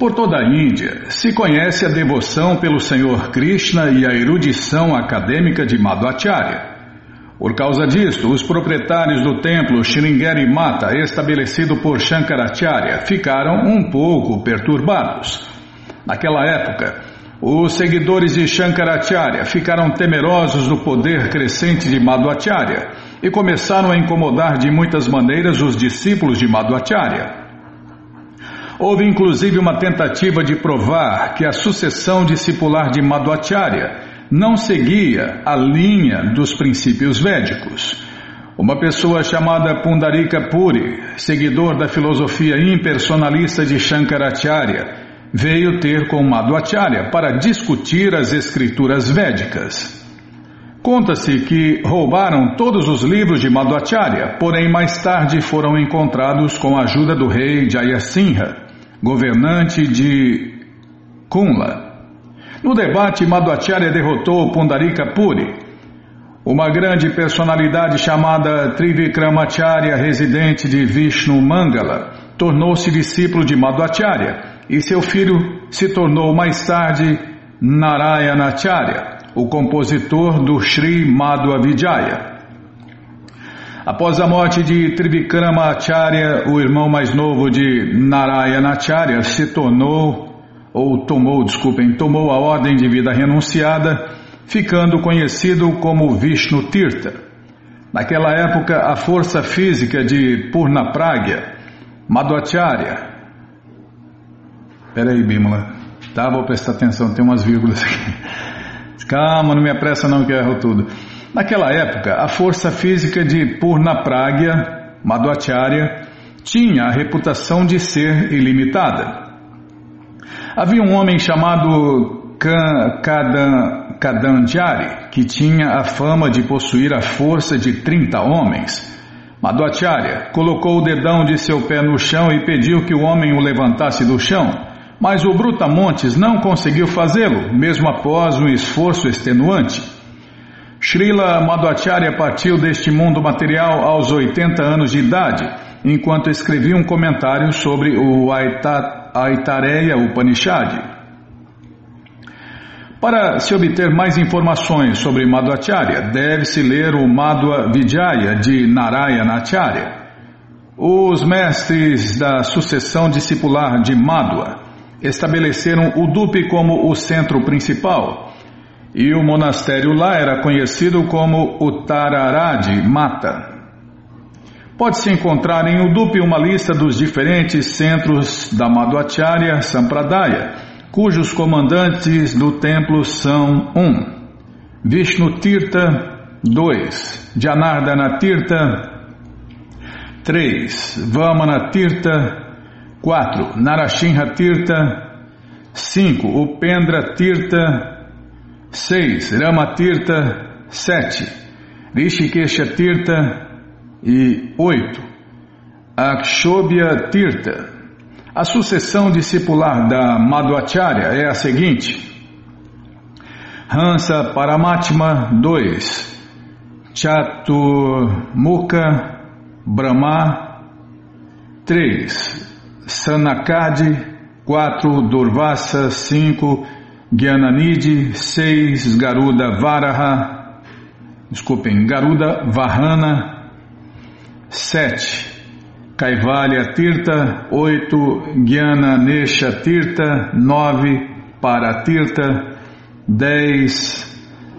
Por toda a Índia se conhece a devoção pelo Senhor Krishna e a erudição acadêmica de Madhvacharya. Por causa disto, os proprietários do templo Shringeri Mata, estabelecido por Shankaracharya, ficaram um pouco perturbados. Naquela época, os seguidores de Shankaracharya ficaram temerosos do poder crescente de Madhvacharya e começaram a incomodar de muitas maneiras os discípulos de Madhvacharya. Houve inclusive uma tentativa de provar que a sucessão discipular de Madhvacharya não seguia a linha dos princípios védicos. Uma pessoa chamada Pundarika Puri, seguidor da filosofia impersonalista de Shankaracharya, veio ter com Madhvacharya para discutir as escrituras védicas. Conta-se que roubaram todos os livros de Madhvacharya, porém mais tarde foram encontrados com a ajuda do rei Jayasimha, governante de Kunla. No debate, Madhvacharya derrotou Pundarika Puri, uma grande personalidade chamada Trivikramacharya, residente de Vishnu Mangala, tornou-se discípulo de Madhvacharya e seu filho se tornou mais tarde Narayanacharya, o compositor do Sri Madhva Vijaya. Após a morte de Trivikramacharya, o irmão mais novo de Narayanacharya se tornou ou tomou, desculpem, tomou a ordem de vida renunciada, ficando conhecido como Vishnu Tirtha. Naquela época, a força física de Purnapragya, Madhvacharya. Peraí, Bimala. Tá, vou prestar atenção, tem umas vírgulas aqui. Calma, não me apressa não que eu erro tudo. Naquela época, a força física de Purnapragya, Madhvacharya, tinha a reputação de ser ilimitada. Havia um homem chamado Kadanjari que tinha a fama de possuir a força de 30 homens. Madhvacharya colocou o dedão de seu pé no chão e pediu que o homem o levantasse do chão, mas o Brutamontes não conseguiu fazê-lo, mesmo após um esforço extenuante. Srila Madhvacharya partiu deste mundo material aos 80 anos de idade, enquanto escrevia um comentário sobre o Aitareya Upanishad. Para se obter mais informações sobre Madhvacharya, deve-se ler o Madhva Vijaya de Narayanacharya. Os mestres da sucessão discipular de Madhva estabeleceram o Dupe como o centro principal e o monastério lá era conhecido como Uttararad Mata. Pode-se encontrar em Udupi uma lista dos diferentes centros da Madhvacharya Sampradaya, cujos comandantes do templo são 1. Um, Vishnu Tirtha 2. Janardana Tirtha 3. Vamana Tirtha 4. Narashinha Tirtha 5. Upendra Tirtha 6. Rama Tirtha 7. Rishikesha Tirtha e 8. Akshobhya Tirtha. A sucessão discipular da Madhvacharya é a seguinte: Hansa Paramatma 2, Chaturmukha Brahma 3, Sanakadi 4, Durvasa 5, Gyananidhi 6, Garuda Varaha, desculpem, Garuda Vahana 7. Kaivalya Tirta, 8. Gyana Nesha Tirta, 9. Paratirta, 10.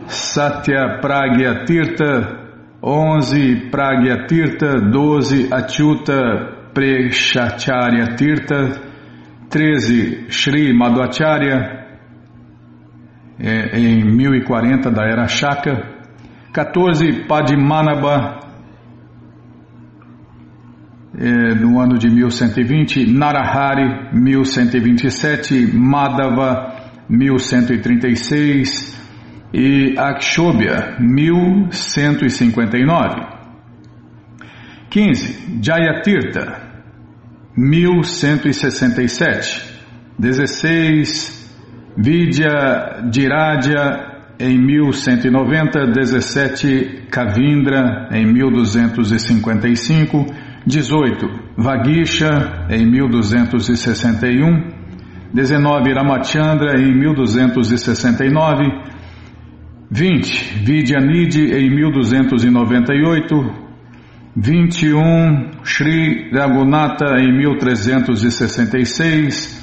Satya Pragya Tirta, 11. Pragya Tirta, 12. Achyuta Preshacharya Tirta, 13. Sri Madhvacharya, é, em 1040 da Era Shaka, 14. Padmanabha é, no ano de 1120, Narahari 1127, Madhava 1136 e Akshobhya 1159. 15. Jayatirtha 1167. 16. Vidya Diradya em 1190, 17 Kavindra em 1255 18. Vagisha, em 1261. 19 Ramachandra em 1269, 20 Vidyanidhi em 1298, 21 Sri Raghunatha em 1366,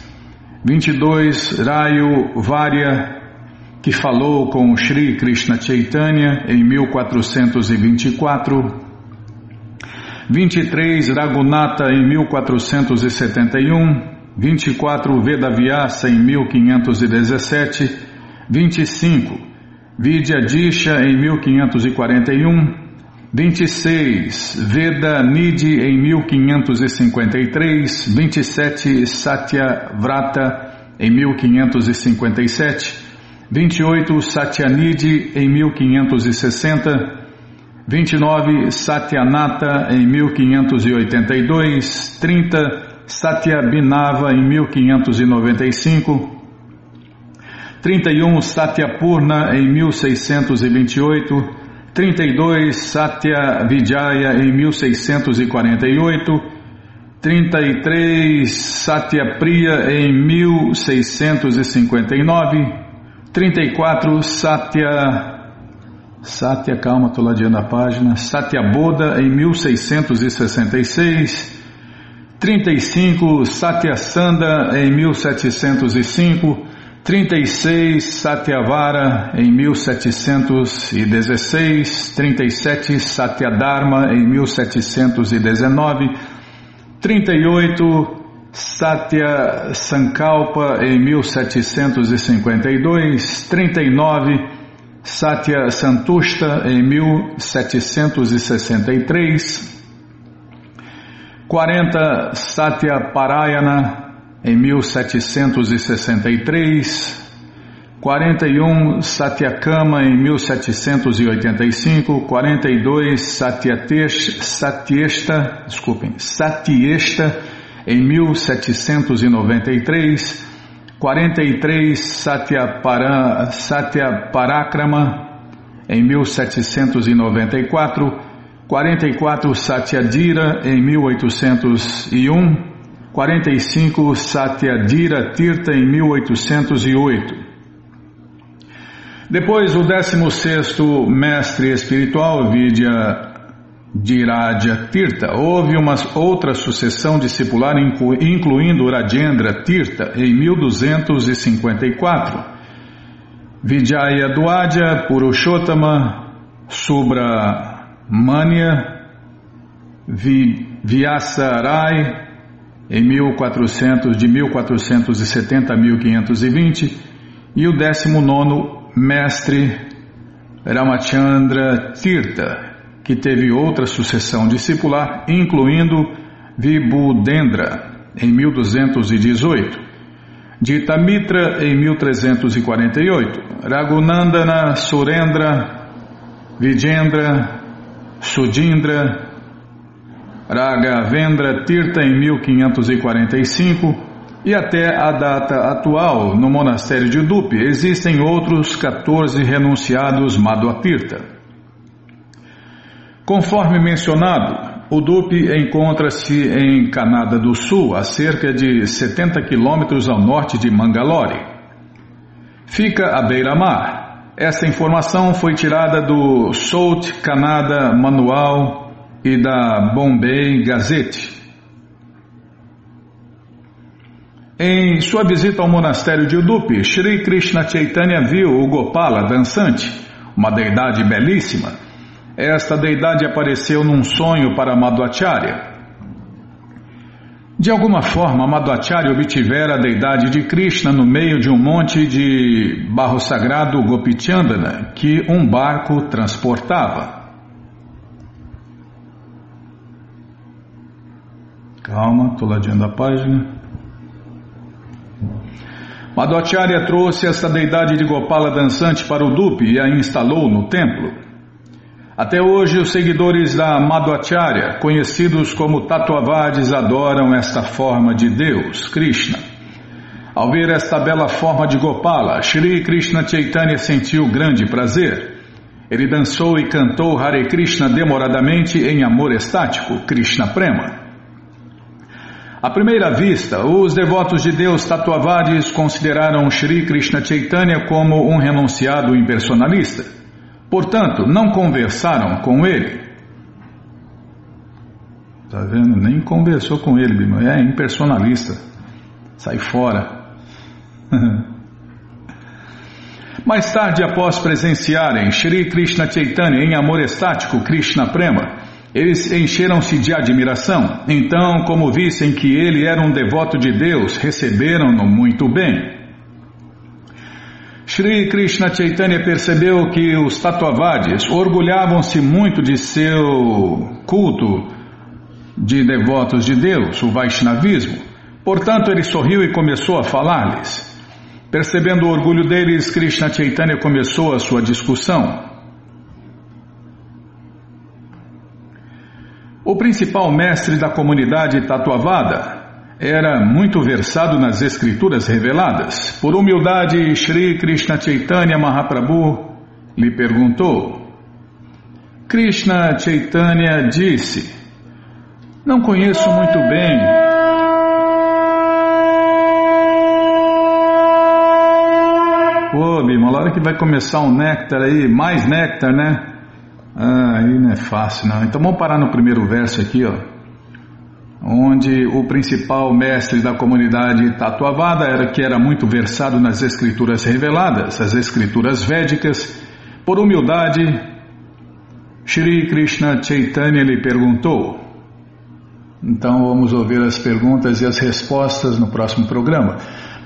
22 Rayo Varya que falou com Sri Krishna Chaitanya em 1424, 23 Raghunatha em 1471, 24 Vedavyasa em 1517, 25 Vidyadisha em 1541, 26 Veda Nidhi em 1553, 27 Satya Vrata em 1557, 28 Satyanidhi em 1560, 29 Satyanata em 1582, 30 Satyabhinava em 1595, 31 Satyapurna em 1628, 32 Satya Vijaya em 1648, 33 Satyapriya em 1659, 34 Satya Satya, calma, estou ladeando a página. Satya Bodha em 1666, 35 Satyasanda em 1705, 36 Satyavara em 1716, 37 Satyadharma em 1719, 38 Satya Sankalpa em 1752, 39 Satya Santusta em 1763, 40 Satya Parayana em 1763, 41 Satyakama em 1785, 42 Satyatesh, Satyesta, desculpem, Satyesta em 1793, 43 Satyapara, Satyaparakrama em 1794, 44 Satyadira em 1801, 45 Satyadira Tirta em 1808. Depois o 16º mestre espiritual, Vidya Diraja Tirta, houve uma outra sucessão discipular incluindo Rajendra Tirta em 1254. Vijaya Dwadja Purushottama Subra Mania Vyasarai em 1400, de 1470 a 1520 e o 19 mestre Ramachandra Tirtha, que teve outra sucessão discipular, incluindo Vibhudendra em 1218, Ditamitra em 1348, Raghunandana Surendra Vijendra Sudindra Raghavendra Tirtha em 1545 e até a data atual, no monastério de Udupi, existem outros 14 renunciados Madhvatirtha. Conforme mencionado, Udupi encontra-se em Canada do Sul, a cerca de 70 quilômetros ao norte de Mangalore. Fica à beira-mar, esta informação foi tirada do South Canada Manual e da Bombay Gazette. Em sua visita ao monastério de Udupi, Sri Krishna Chaitanya viu o Gopala dançante, uma deidade belíssima. Esta deidade apareceu num sonho para Madhvacharya. De alguma forma, Madhvacharya obtivera a deidade de Krishna no meio de um monte de barro sagrado Gopichandana que um barco transportava. Calma, estou ladeando a página. Madhvacharya trouxe esta deidade de Gopala dançante para o Dupi e a instalou no templo. Até hoje, os seguidores da Madhvacharya, conhecidos como Tatuavadis, adoram esta forma de Deus, Krishna. Ao ver esta bela forma de Gopala, Shri Krishna Chaitanya sentiu grande prazer. Ele dançou e cantou Hare Krishna demoradamente em amor estático, Krishna Prema. À primeira vista, os devotos de Deus Tatuavadis consideraram Sri Krishna Chaitanya como um renunciado impersonalista. Portanto, não conversaram com ele. Tá vendo? Nem conversou com ele, Bima. É impersonalista. Sai fora. Mais tarde, após presenciarem Sri Krishna Chaitanya em amor estático Krishna Prema, eles encheram-se de admiração. Então, como vissem que ele era um devoto de Deus, receberam-no muito bem. Sri Krishna Chaitanya percebeu que os tatuavadis orgulhavam-se muito de seu culto de devotos de Deus, o Vaishnavismo. Portanto, ele sorriu e começou a falar-lhes. Percebendo o orgulho deles, Krishna Chaitanya começou a sua discussão. O principal mestre da comunidade tatuavada era muito versado nas escrituras reveladas. Por humildade, Sri Krishna Chaitanya Mahaprabhu lhe perguntou. Krishna Chaitanya disse: Não conheço muito bem. Ô, Bima, hora que vai começar um néctar aí, mais néctar, né? Ah, aí não é fácil não. Então vamos parar no primeiro verso aqui, ó. Onde o principal mestre da comunidade tatuavada era que era muito versado nas escrituras reveladas, as escrituras védicas. Por humildade, Shri Krishna Chaitanya lhe perguntou. Então vamos ouvir as perguntas e as respostas no próximo programa.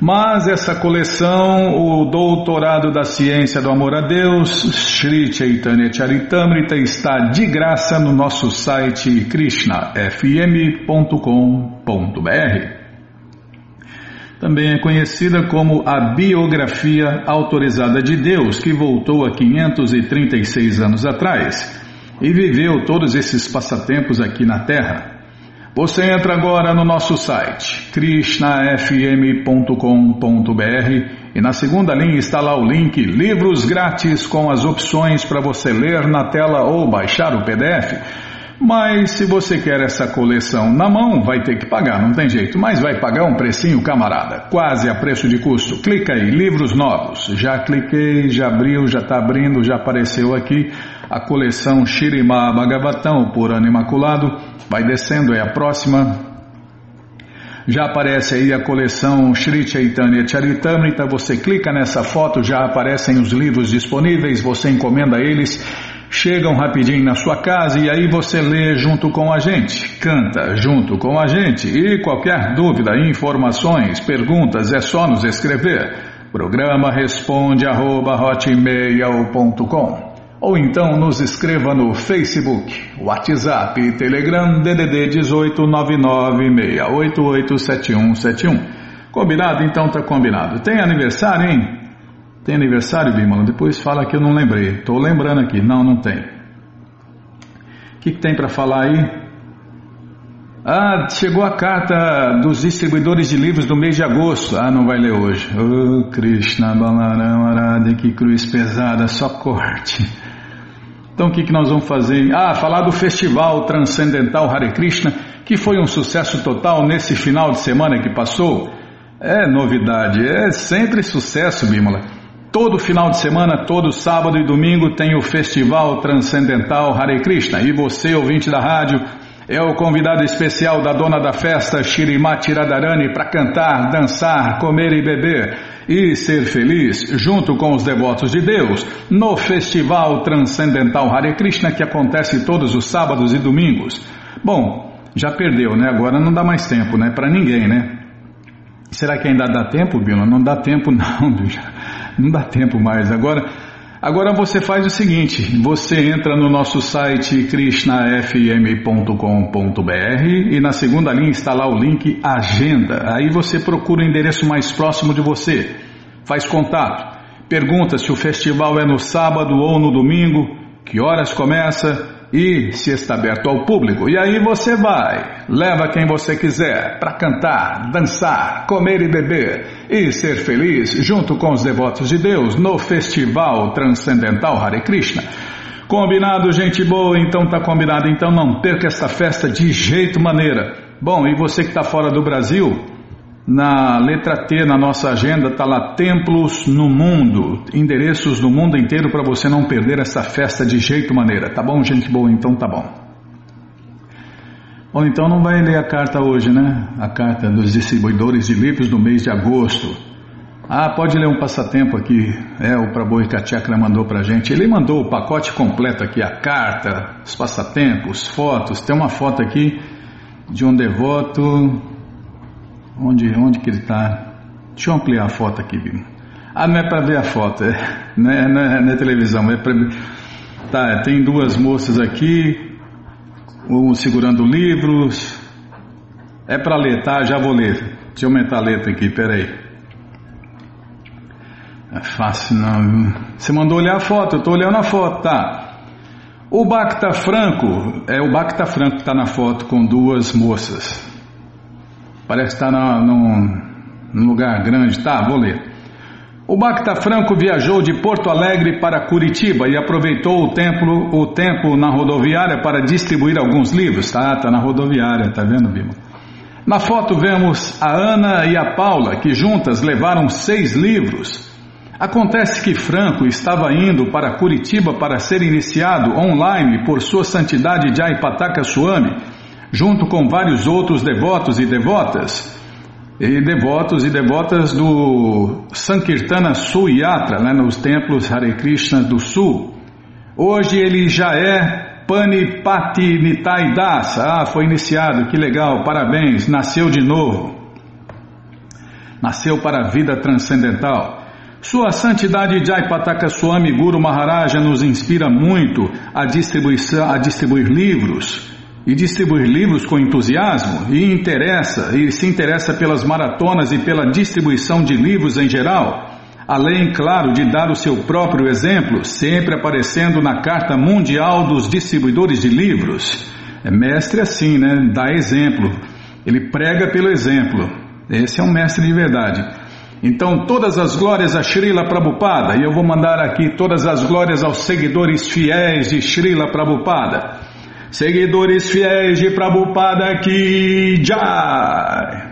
Mas essa coleção, o Doutorado da Ciência do Amor a Deus, Sri Chaitanya Charitamrita, está de graça no nosso site krishnafm.com.br. Também é conhecida como a Biografia Autorizada de Deus, que voltou a 536 anos atrás e viveu todos esses passatempos aqui na Terra. Você entra agora no nosso site krishnafm.com.br e na segunda linha está lá o link Livros Grátis com as opções para você ler na tela ou baixar o PDF. Mas se você quer essa coleção na mão, vai ter que pagar, não tem jeito. Mas vai pagar um precinho, camarada, quase a preço de custo. Clica aí, livros novos. Já cliquei, já abriu, já está abrindo, já apareceu aqui a coleção Shirima Bhagavatam, por ano imaculado. Vai descendo, é a próxima. Já aparece aí a coleção Sri Chaitanya Charitamrita. Você clica nessa foto, já aparecem os livros disponíveis. Você encomenda eles chegam rapidinho na sua casa e aí você lê junto com a gente, canta junto com a gente. E qualquer dúvida, informações, perguntas, é só nos escrever. Programa responde arroba, ou então nos escreva no Facebook, WhatsApp e Telegram DDD 18996887171. Combinado? Então tá combinado. Tem aniversário, hein? Tem aniversário, Bimala? Depois fala que eu não lembrei. Estou lembrando aqui. Não, não tem. O que, que tem para falar aí? Ah, chegou a carta dos distribuidores de livros do mês de agosto. Ah, não vai ler hoje. Oh, Krishna Balaram Arade, que cruz pesada, só corte. Então o que, que nós vamos fazer? Ah, falar do Festival Transcendental Hare Krishna, que foi um sucesso total nesse final de semana que passou. É novidade, é sempre sucesso, Bímola. Todo final de semana, todo sábado e domingo tem o Festival Transcendental Hare Krishna. E você, ouvinte da rádio, é o convidado especial da dona da festa, Shirimati Radharani, para cantar, dançar, comer e beber e ser feliz junto com os devotos de Deus no Festival Transcendental Hare Krishna que acontece todos os sábados e domingos. Bom, já perdeu, né? Agora não dá mais tempo, né? Para ninguém, né? Será que ainda dá tempo, Bila? Não dá tempo, não. Não dá tempo mais. Agora, agora você faz o seguinte: você entra no nosso site krishnafm.com.br e na segunda linha está lá o link Agenda. Aí você procura o endereço mais próximo de você, faz contato, pergunta se o festival é no sábado ou no domingo, que horas começa e se está aberto ao público. E aí você vai, leva quem você quiser para cantar, dançar, comer e beber e ser feliz junto com os devotos de Deus no Festival Transcendental Hare Krishna. Combinado, gente boa? Então tá combinado. Então não perca esta festa de jeito maneira. Bom, e você que está fora do Brasil, na letra T na nossa agenda está lá Templos no Mundo, endereços no mundo inteiro para você não perder essa festa de jeito maneira. Tá bom, gente boa? Então tá bom. Bom, então não vai ler a carta hoje, né? A carta dos distribuidores de livros do mês de agosto. Ah, pode ler um passatempo aqui. É, o Prabhu Ikachakra mandou pra gente. Ele mandou o pacote completo aqui, a carta, os passatempos, fotos. Tem uma foto aqui de um devoto. Onde, onde que ele está? Deixa eu ampliar a foto aqui, Bima. Ah, não é para ver a foto, é, não, é, não, é, não é televisão, é para. Tá, tem duas moças aqui, um segurando livros. É para ler, tá? Já vou ler. Deixa eu aumentar a letra aqui, peraí. É fácil não. Você mandou olhar a foto, eu estou olhando a foto, tá? O Bacta Franco, é o Bacta Franco que está na foto com duas moças. Parece que está num, num lugar grande, tá? Vou ler. O Bacta Franco viajou de Porto Alegre para Curitiba e aproveitou o tempo, o tempo na rodoviária para distribuir alguns livros. Tá, tá na rodoviária, tá vendo, Bima? Na foto vemos a Ana e a Paula, que juntas levaram seis livros. Acontece que Franco estava indo para Curitiba para ser iniciado online por Sua Santidade Jaipataka Swami, junto com vários outros devotos e devotas, e devotos e devotas do Sankirtana Suyatra, né, nos templos Hare Krishna do Sul. Hoje ele já é Panipati Nitai Das. Ah, foi iniciado, que legal, parabéns, nasceu de novo. Nasceu para a vida transcendental. Sua Santidade Jaipataka Swami Guru Maharaja nos inspira muito a, a distribuir livros e distribuir livros com entusiasmo e interessa e se interessa pelas maratonas e pela distribuição de livros em geral, além, claro, de dar o seu próprio exemplo, sempre aparecendo na Carta Mundial dos Distribuidores de Livros. É mestre assim, né? Dá exemplo. Ele prega pelo exemplo. Esse é um mestre de verdade. Então, todas as glórias a Srila Prabhupada, e eu vou mandar aqui todas as glórias aos seguidores fiéis de Srila Prabhupada. Seguidores fiéis de Prabhupada aqui, Jai!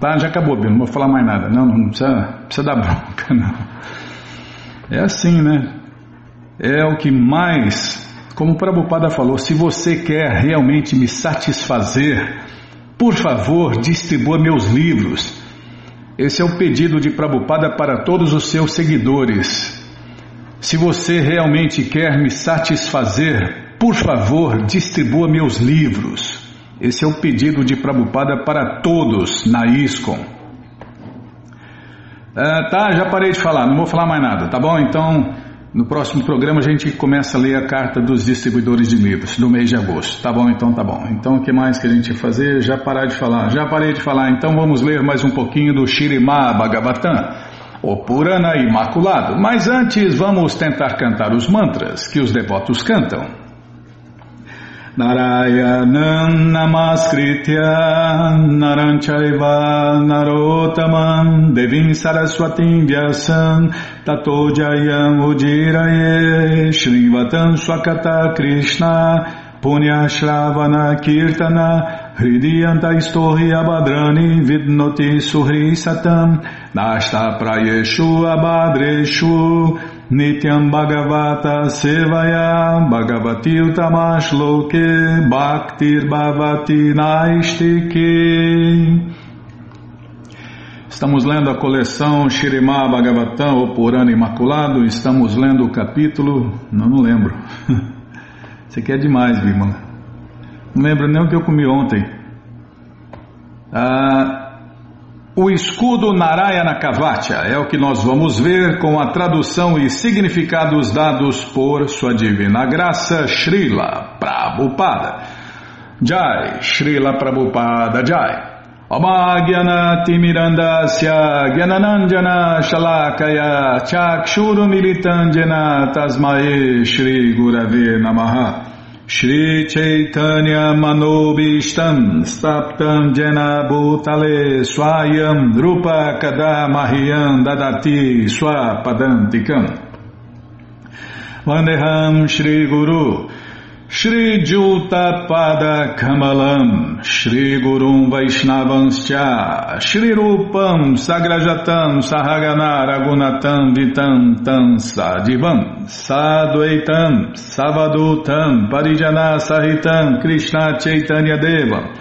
Tá, já acabou, Bino, não vou falar mais nada. Não, não precisa, precisa dar bronca, não. É assim, né? É o que mais, como o Prabhupada falou, se você quer realmente me satisfazer, por favor, distribua meus livros. Esse é o pedido de Prabhupada para todos os seus seguidores. Se você realmente quer me satisfazer, por favor, distribua meus livros. Esse é o pedido de Prabhupada para todos na ISKCON. Ah, tá, já parei de falar, não vou falar mais nada, tá bom? Então, no próximo programa a gente começa a ler a carta dos distribuidores de livros do mês de agosto. Tá bom, então tá bom. Então o que mais que a gente fazer? Já parar de falar. Já parei de falar. Então vamos ler mais um pouquinho do Shirimá Bhagavatam, o Purana Imaculado. Mas antes vamos tentar cantar os mantras que os devotos cantam. Narayanam Namaskritya Naranchaiva Narotaman Devim Saraswatim Vyasam Tato Jayam Ujiraye Shrivatam Swakata Krishna Punya Shravana Kirtana Hridiyanta Istohi Abadrani Vidnoti Suhri Satam Nashta Prayeshu Abadreshu Nityam Bhagavata Sevaya Bhagavati Utamash Loke Bhaktir Bhavati Naistike Estamos lendo a coleção Shirimá Bhagavatam, o Purana Imaculado. Estamos lendo o capítulo. Não, não lembro. Isso aqui é demais, Bimala. Não lembro nem o que eu comi ontem. Ah, o escudo Narayana Kavatya é o que nós vamos ver com a tradução e significados dados por Sua Divina Graça Srila Prabhupada. Jai, Srila Prabhupada Jai. Shalakaya Chakshuru Militandjana Tasmae Shri Gurave Namaha Shri Chaitanya Manobishtam Staptam Jena Bhutale Swayam Rupa Kadamahyam Dadati Swapadantikam. Vandeham Shri Guru Shri Juta Pada Kamalam Shri Gurum Vaishnavanscha Shri Rupam Sagrajatam Sahagana Ragunatam Vitam Tam Sadivam Sadvaitam Savadutam Parijana Sahitam Krishna Chaitanya Deva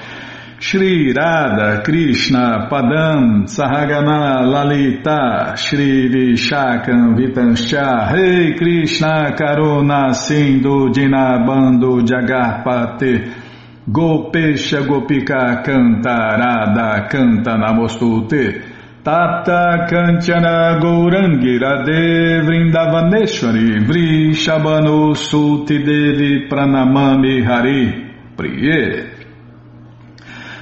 Shri Radha Krishna Padam Sahagana Lalita Shri Vishakam Vitanscha Rei Krishna Karuna Sindhu Dinabando Jagarpate Gopesha Gopika Canta Radha Canta Namostute Tata Kanchana Gourangira Vrindavaneshwari Vrishabhanu Suti Devi Pranamami Hari Priye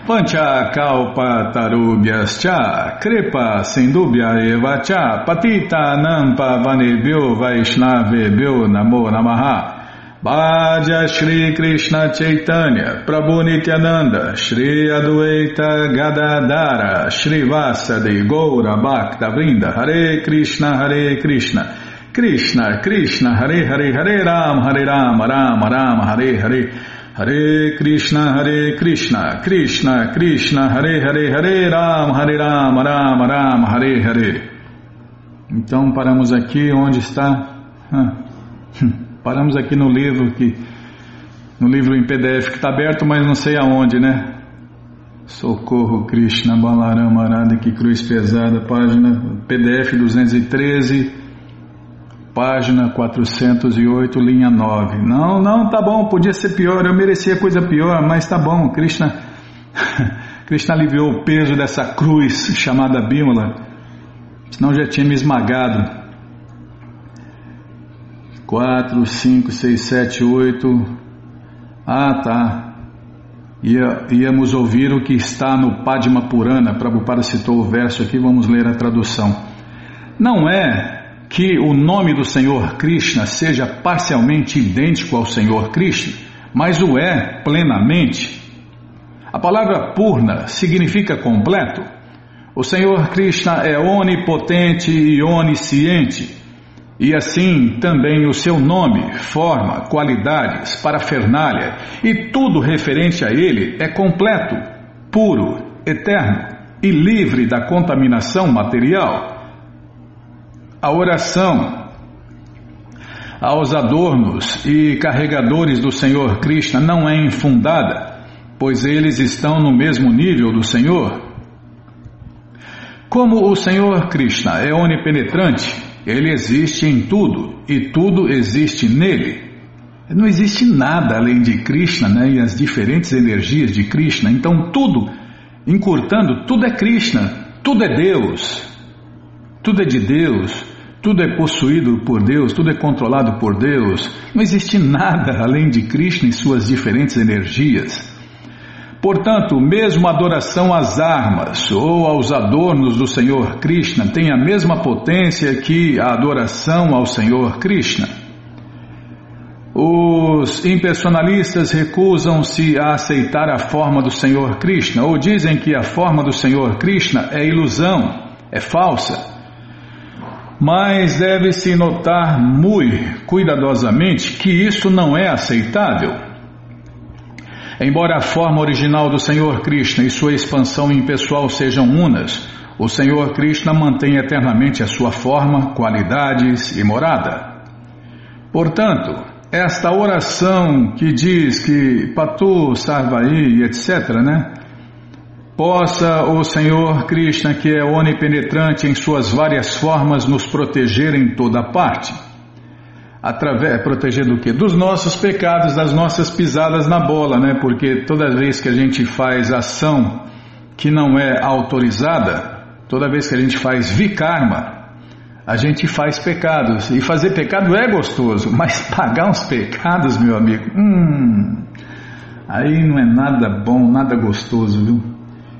Pancha kalpa tarubhyas cha, kripa sindubhya eva cha, patita nampa vanebhyo vaishnavebhyo namo namaha. Bhaja Shri Krishna Chaitanya, Prabhu Nityananda, Shri Adwaita Gadadara, Shri Vasadi Goura Bhakta Vrinda, Hare Krishna, Hare Krishna, Krishna Krishna, Hare Hare, Hare Ram, Hare Ram, Ram Ram, Hare Hare, Hare Krishna, Hare Krishna, Krishna Krishna, Hare Hare, Hare Ram, Hare Ram, Ram Ram, Hare Hare. Então paramos aqui onde está. Paramos aqui no livro que no livro em PDF que está aberto, mas não sei aonde, né? Socorro Krishna Balaram Arada, que cruz pesada, página PDF 213 página 408, linha 9. Não, não, tá bom, podia ser pior, eu merecia coisa pior, mas tá bom, Krishna, Krishna aliviou o peso dessa cruz chamada Bímola, senão já tinha me esmagado. 4, 5, 6, 7, 8. Ah, tá. Ia, íamos ouvir o que está no Padma Purana. Prabhupada citou o verso aqui, vamos ler a tradução. Não é que o nome do Senhor Krishna seja parcialmente idêntico ao Senhor Krishna, mas o é plenamente. A palavra purna significa completo. O Senhor Krishna é onipotente e onisciente, e assim também o seu nome, forma, qualidades, parafernália e tudo referente a ele é completo, puro, eterno e livre da contaminação material a oração aos adornos e carregadores do Senhor Krishna não é infundada, pois eles estão no mesmo nível do Senhor. Como o Senhor Krishna é onipenetrante, ele existe em tudo e tudo existe nele. Não existe nada além de Krishna né, e as diferentes energias de Krishna, então tudo, encurtando, tudo é Krishna, tudo é Deus, tudo é de Deus, tudo é possuído por Deus, tudo é controlado por Deus. Não existe nada além de Krishna e suas diferentes energias. Portanto, mesmo a adoração às armas ou aos adornos do Senhor Krishna tem a mesma potência que a adoração ao Senhor Krishna. Os impersonalistas recusam-se a aceitar a forma do Senhor Krishna ou dizem que a forma do Senhor Krishna é ilusão, é falsa. Mas deve-se notar muito cuidadosamente que isso não é aceitável. Embora a forma original do Senhor Krishna e sua expansão impessoal sejam unas, o Senhor Krishna mantém eternamente a sua forma, qualidades e morada. Portanto, esta oração que diz que Patu, Sarvai, etc., né? Possa o Senhor Krishna, que é onipenetrante em suas várias formas, nos proteger em toda parte. Através, proteger do que? Dos nossos pecados, das nossas pisadas na bola, né? Porque toda vez que a gente faz ação que não é autorizada, toda vez que a gente faz vikarma, a gente faz pecados. E fazer pecado é gostoso, mas pagar uns pecados, meu amigo, hum, aí não é nada bom, nada gostoso, viu?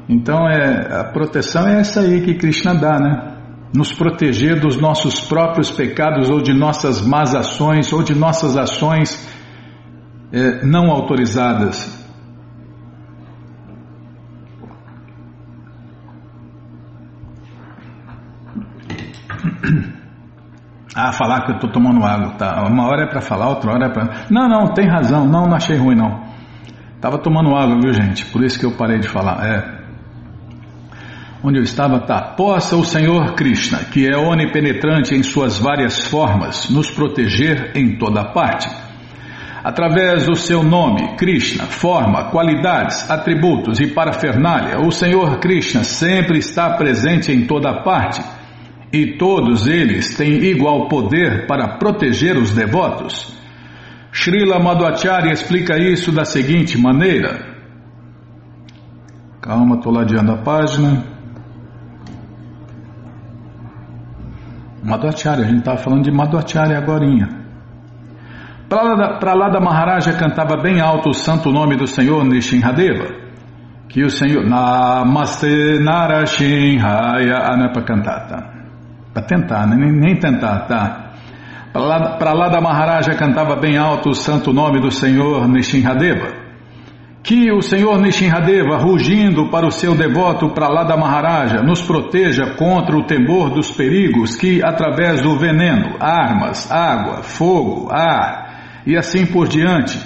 Então é, a proteção é essa aí que Krishna dá, né? Nos proteger dos nossos próprios pecados ou de nossas más ações ou de nossas ações é, não autorizadas. Ah, falar que eu estou tomando água, tá? Uma hora é para falar, outra hora é para. Não, não, tem razão, não, não achei ruim não. Tava tomando água, viu gente? Por isso que eu parei de falar. É. Onde eu estava, tá. Possa o Senhor Krishna, que é onipenetrante em suas várias formas, nos proteger em toda parte. Através do seu nome, Krishna, forma, qualidades, atributos e parafernália, o Senhor Krishna sempre está presente em toda parte e todos eles têm igual poder para proteger os devotos. Srila Madhvacharya explica isso da seguinte maneira. Calma, estou ladeando a página. Madhvacharya, a gente estava falando de Madhvacharya agora. Para lá da Maharaja cantava bem alto o santo nome do Senhor Nishinradeva. Que o Senhor. Namaste Narashinhaya. Ah, não é para cantar, tá? Para tentar, né? nem, nem tentar, tá? Para lá, lá da Maharaja cantava bem alto o santo nome do Senhor Nishinradeva. Que o Senhor Nishinradeva, rugindo para o seu devoto para lá da Maharaja, nos proteja contra o temor dos perigos que, através do veneno, armas, água, fogo, ar e assim por diante,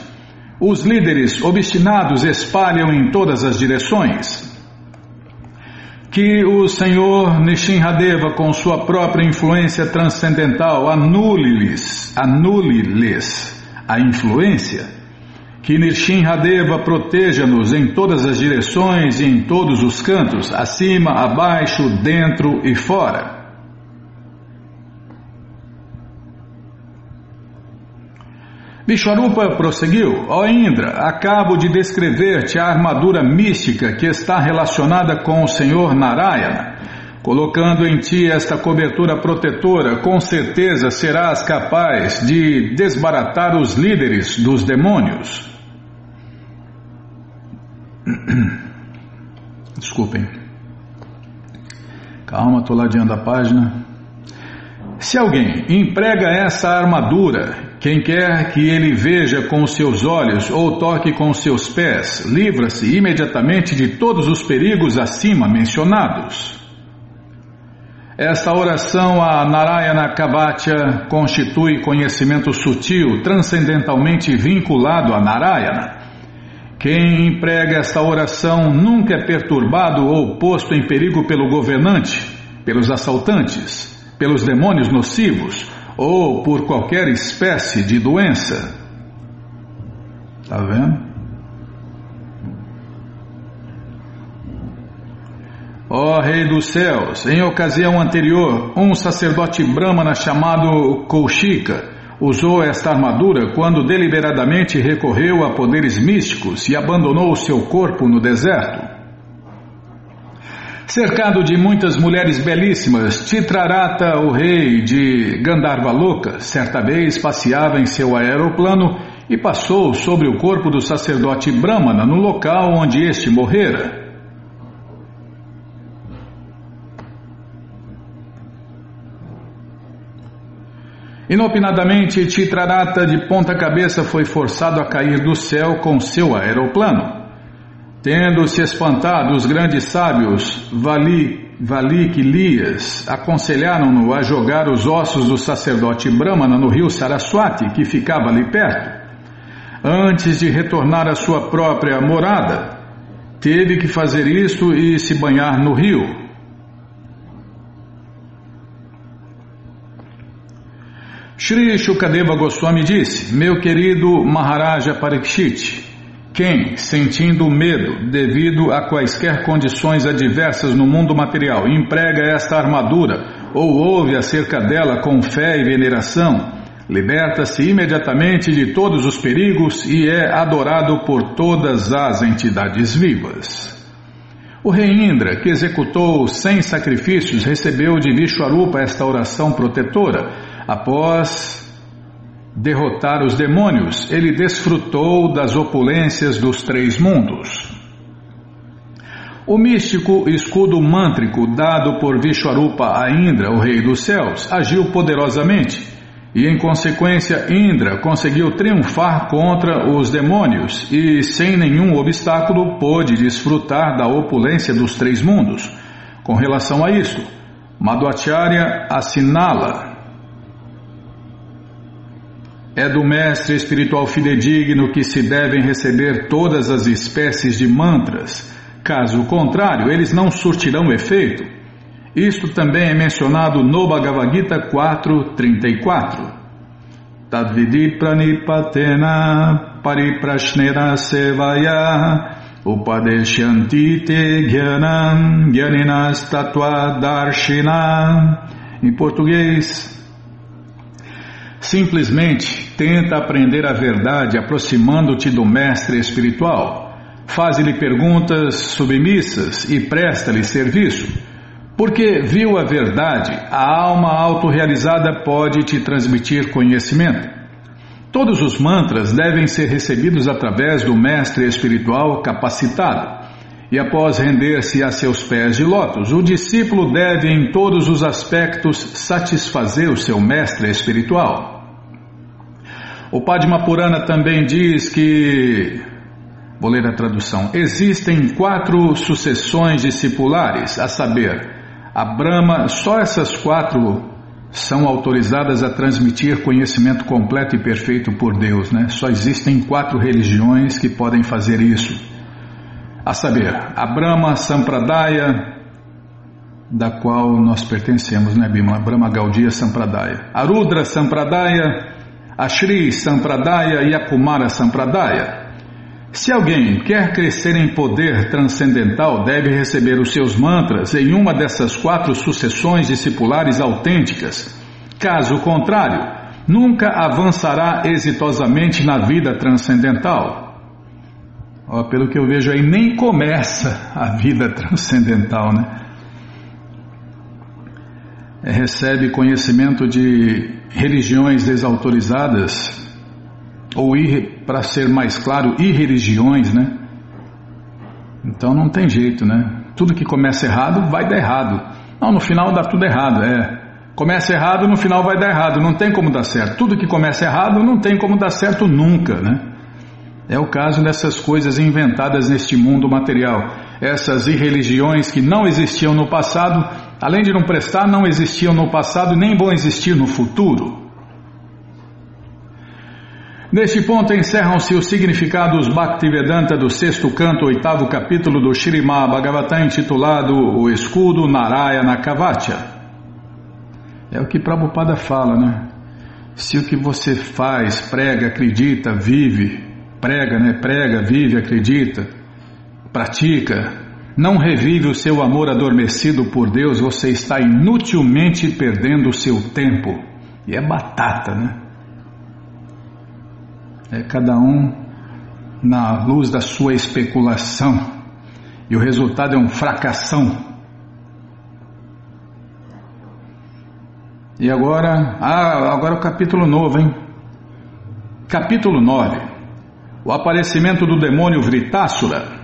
os líderes obstinados espalham em todas as direções, que o Senhor Nishinradeva, com sua própria influência transcendental, anule-lhes, anule-lhes a influência. Que Nishinradeva proteja-nos em todas as direções e em todos os cantos, acima, abaixo, dentro e fora. Vishwarupa prosseguiu: Ó oh Indra, acabo de descrever-te a armadura mística que está relacionada com o Senhor Narayana. Colocando em ti esta cobertura protetora, com certeza serás capaz de desbaratar os líderes dos demônios. Desculpem. Calma, estou ladeando a página. Se alguém emprega essa armadura quem quer que ele veja com seus olhos ou toque com seus pés, livra-se imediatamente de todos os perigos acima mencionados. Esta oração a Narayana Kavatya constitui conhecimento sutil, transcendentalmente vinculado a Narayana. Quem emprega esta oração nunca é perturbado ou posto em perigo pelo governante, pelos assaltantes, pelos demônios nocivos ou por qualquer espécie de doença. Está vendo? Ó oh, Rei dos Céus, em ocasião anterior, um sacerdote brahmana chamado Koushika usou esta armadura quando deliberadamente recorreu a poderes místicos e abandonou seu corpo no deserto. Cercado de muitas mulheres belíssimas, Titrarata, o rei de Gandharvaloka, certa vez passeava em seu aeroplano e passou sobre o corpo do sacerdote Brahmana no local onde este morrera. Inopinadamente, Titrarata de ponta cabeça foi forçado a cair do céu com seu aeroplano. Tendo se espantado, os grandes sábios Vali, Valik e Lias aconselharam-no a jogar os ossos do sacerdote Brahmana no rio Saraswati, que ficava ali perto. Antes de retornar à sua própria morada, teve que fazer isso e se banhar no rio. Shri Shukadeva Goswami disse: Meu querido Maharaja Parikshit, quem, sentindo medo devido a quaisquer condições adversas no mundo material, emprega esta armadura ou ouve acerca dela com fé e veneração, liberta-se imediatamente de todos os perigos e é adorado por todas as entidades vivas. O rei Indra, que executou cem sacrifícios, recebeu de Vishwarupa esta oração protetora após derrotar os demônios, ele desfrutou das opulências dos três mundos. O místico escudo mântrico dado por Vishwarupa a Indra, o rei dos céus, agiu poderosamente e, em consequência, Indra conseguiu triunfar contra os demônios e, sem nenhum obstáculo, pôde desfrutar da opulência dos três mundos. Com relação a isto, Madhvacharya assinala é do mestre espiritual fidedigno que se devem receber todas as espécies de mantras. Caso contrário, eles não surtirão efeito. Isto também é mencionado no Bhagavad Gita 4.34. Tadvidi pranipatena sevaya upadeshyanti te jnanam jnaninas tatua darshina. Em português, simplesmente tenta aprender a verdade aproximando-te do mestre espiritual. Faze-lhe perguntas submissas e presta-lhe serviço. Porque viu a verdade, a alma autorrealizada pode te transmitir conhecimento. Todos os mantras devem ser recebidos através do mestre espiritual capacitado. E após render-se a seus pés de lótus, o discípulo deve, em todos os aspectos, satisfazer o seu mestre espiritual. O Padma Purana também diz que Vou ler a tradução. Existem quatro sucessões discipulares, a saber, a Brahma, só essas quatro são autorizadas a transmitir conhecimento completo e perfeito por Deus, né? Só existem quatro religiões que podem fazer isso. A saber, a Brahma Sampradaya, da qual nós pertencemos, né, Bima? Brahma Gaudiya Sampradaya. A Rudra Sampradaya, a Shri Sampradaya e a Kumara Sampradaya. Se alguém quer crescer em poder transcendental, deve receber os seus mantras em uma dessas quatro sucessões discipulares autênticas. Caso contrário, nunca avançará exitosamente na vida transcendental. Ó, pelo que eu vejo aí, nem começa a vida transcendental, né? É, recebe conhecimento de religiões desautorizadas ou para ser mais claro, irreligiões, né? Então não tem jeito, né? Tudo que começa errado vai dar errado. Não, no final dá tudo errado, é. Começa errado, no final vai dar errado, não tem como dar certo. Tudo que começa errado não tem como dar certo nunca, né? É o caso dessas coisas inventadas neste mundo material. Essas irreligiões que não existiam no passado, além de não prestar, não existiam no passado nem vão existir no futuro. Neste ponto encerram-se os significados Bhaktivedanta do sexto canto, oitavo capítulo do Srimad Bhagavatam intitulado O Escudo Narayana Kavacha. É o que Prabhupada fala, né? Se o que você faz, prega, acredita, vive, prega, né? Prega, vive, acredita, pratica, não revive o seu amor adormecido por Deus, você está inutilmente perdendo o seu tempo. E é batata, né? é cada um na luz da sua especulação e o resultado é um fracassão. E agora, ah, agora o capítulo novo, hein? Capítulo 9. O aparecimento do demônio Vritássura.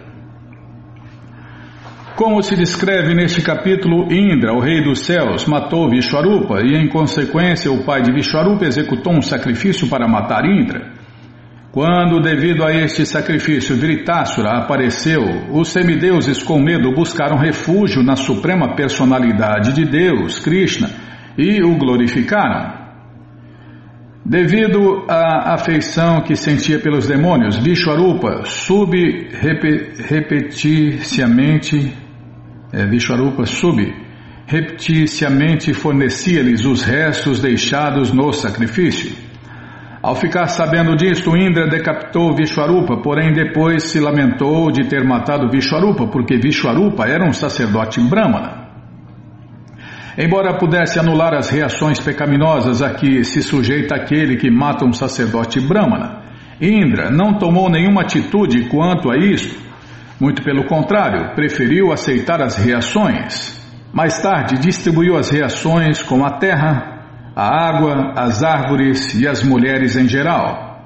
Como se descreve neste capítulo, Indra, o rei dos céus, matou Vishwarupa e, em consequência, o pai de Vishwarupa executou um sacrifício para matar Indra. Quando, devido a este sacrifício, Vritássura apareceu, os semideuses com medo buscaram refúgio na suprema personalidade de Deus, Krishna, e o glorificaram. Devido à afeição que sentia pelos demônios, Vishwarupa sub rep, repeticiamente é, Vishwarupa sub repeticiamente fornecia-lhes os restos deixados no sacrifício. Ao ficar sabendo disto, Indra decapitou Vishwarupa, porém depois se lamentou de ter matado Vishwarupa, porque Vishwarupa era um sacerdote brahmana. Embora pudesse anular as reações pecaminosas a que se sujeita aquele que mata um sacerdote brahmana, Indra não tomou nenhuma atitude quanto a isto. Muito pelo contrário, preferiu aceitar as reações. Mais tarde, distribuiu as reações com a terra, a água, as árvores e as mulheres em geral.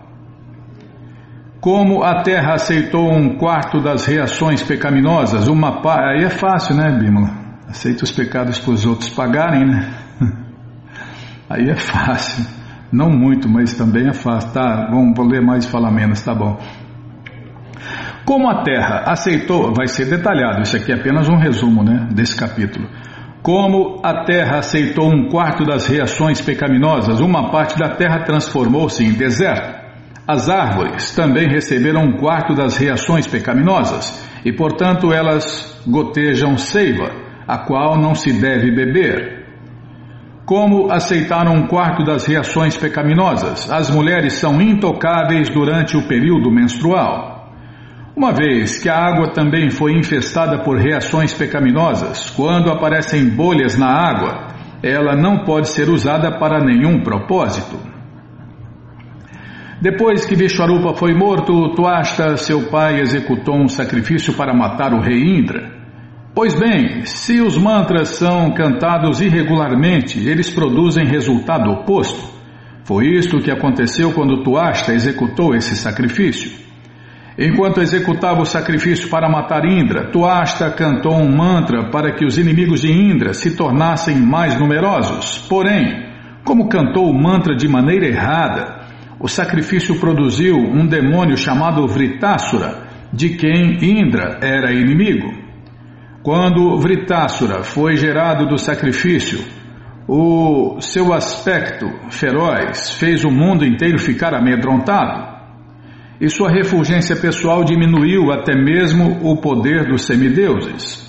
Como a Terra aceitou um quarto das reações pecaminosas, uma pa... aí é fácil, né, Bímola? Aceita os pecados para os outros pagarem, né? Aí é fácil. Não muito, mas também é fácil. Tá, vamos ler mais e falar menos, tá bom. Como a Terra aceitou, vai ser detalhado, isso aqui é apenas um resumo né, desse capítulo. Como a Terra aceitou um quarto das reações pecaminosas, uma parte da Terra transformou-se em deserto. As árvores também receberam um quarto das reações pecaminosas e, portanto, elas gotejam seiva, a qual não se deve beber. Como aceitaram um quarto das reações pecaminosas, as mulheres são intocáveis durante o período menstrual. Uma vez que a água também foi infestada por reações pecaminosas, quando aparecem bolhas na água, ela não pode ser usada para nenhum propósito. Depois que Vishwarupa foi morto, Tuasta, seu pai, executou um sacrifício para matar o rei Indra. Pois bem, se os mantras são cantados irregularmente, eles produzem resultado oposto. Foi isto que aconteceu quando Tuasta executou esse sacrifício. Enquanto executava o sacrifício para matar Indra, Tuasta cantou um mantra para que os inimigos de Indra se tornassem mais numerosos. Porém, como cantou o mantra de maneira errada, o sacrifício produziu um demônio chamado Vritasura, de quem Indra era inimigo. Quando Vritasura foi gerado do sacrifício, o seu aspecto feroz fez o mundo inteiro ficar amedrontado e sua refulgência pessoal diminuiu até mesmo o poder dos semideuses.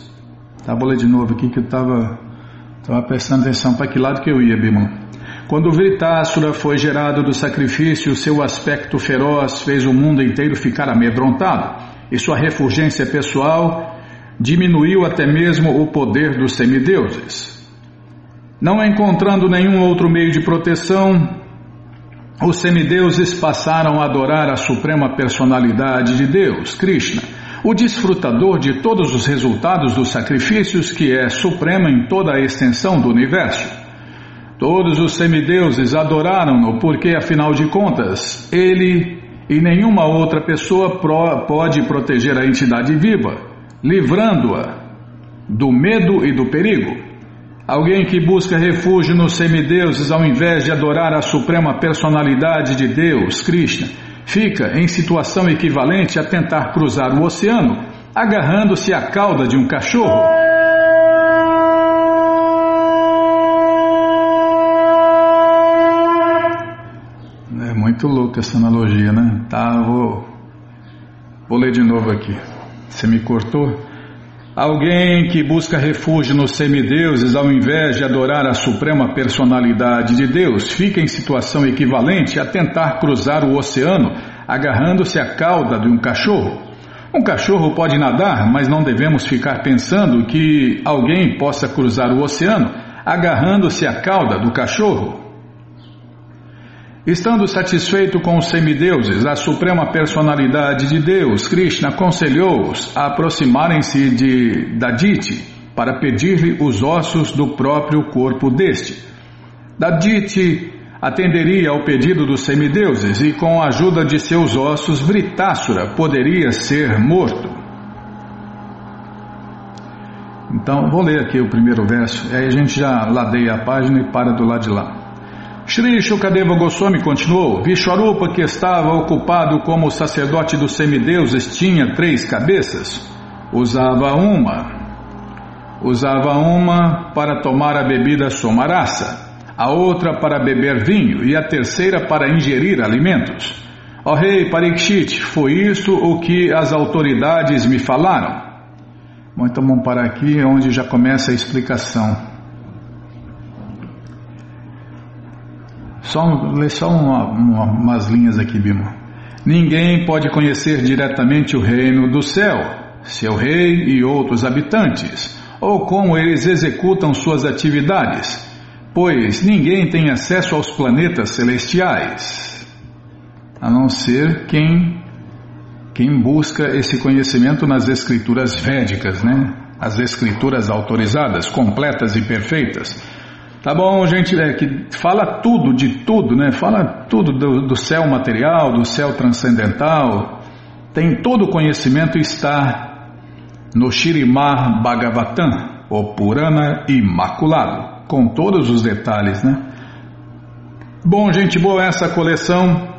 Tá, vou ler de novo aqui que eu estava tava prestando atenção para que lado que eu ia, Bimon. Quando Vritássura foi gerado do sacrifício, seu aspecto feroz fez o mundo inteiro ficar amedrontado, e sua refulgência pessoal diminuiu até mesmo o poder dos semideuses. Não encontrando nenhum outro meio de proteção, os semideuses passaram a adorar a suprema personalidade de Deus, Krishna, o desfrutador de todos os resultados dos sacrifícios que é supremo em toda a extensão do universo. Todos os semideuses adoraram-no porque, afinal de contas, ele e nenhuma outra pessoa pode proteger a entidade viva, livrando-a do medo e do perigo. Alguém que busca refúgio nos semideuses ao invés de adorar a suprema personalidade de Deus, Krishna, fica em situação equivalente a tentar cruzar o oceano agarrando-se à cauda de um cachorro. É muito louca essa analogia, né? Tá, vou, vou ler de novo aqui. Você me cortou? Alguém que busca refúgio nos semideuses ao invés de adorar a suprema personalidade de Deus fica em situação equivalente a tentar cruzar o oceano agarrando-se à cauda de um cachorro. Um cachorro pode nadar, mas não devemos ficar pensando que alguém possa cruzar o oceano agarrando-se à cauda do cachorro. Estando satisfeito com os semideuses, a suprema personalidade de Deus, Krishna, aconselhou-os a aproximarem-se de Daditi para pedir-lhe os ossos do próprio corpo deste. Daditi atenderia ao pedido dos semideuses e, com a ajuda de seus ossos, Vritássura poderia ser morto. Então, vou ler aqui o primeiro verso, aí a gente já ladeia a página e para do lado de lá. Shri Shukadeva Goswami continuou: Vishwarupa, que estava ocupado como sacerdote dos semideuses, tinha três cabeças. Usava uma. Usava uma para tomar a bebida somarasa, a outra para beber vinho e a terceira para ingerir alimentos. Ó oh, rei Parikshit, foi isto o que as autoridades me falaram. Bom, então vamos parar aqui, onde já começa a explicação. Só, só uma, uma, umas linhas aqui, Bima. Ninguém pode conhecer diretamente o reino do céu, seu rei e outros habitantes, ou como eles executam suas atividades, pois ninguém tem acesso aos planetas celestiais, a não ser quem quem busca esse conhecimento nas escrituras védicas, né? As escrituras autorizadas, completas e perfeitas Tá bom, gente, é, que fala tudo de tudo, né? Fala tudo do, do céu material, do céu transcendental. Tem todo o conhecimento está no Shirimar Bhagavatam, o Purana Imaculado, com todos os detalhes, né? Bom, gente boa, essa coleção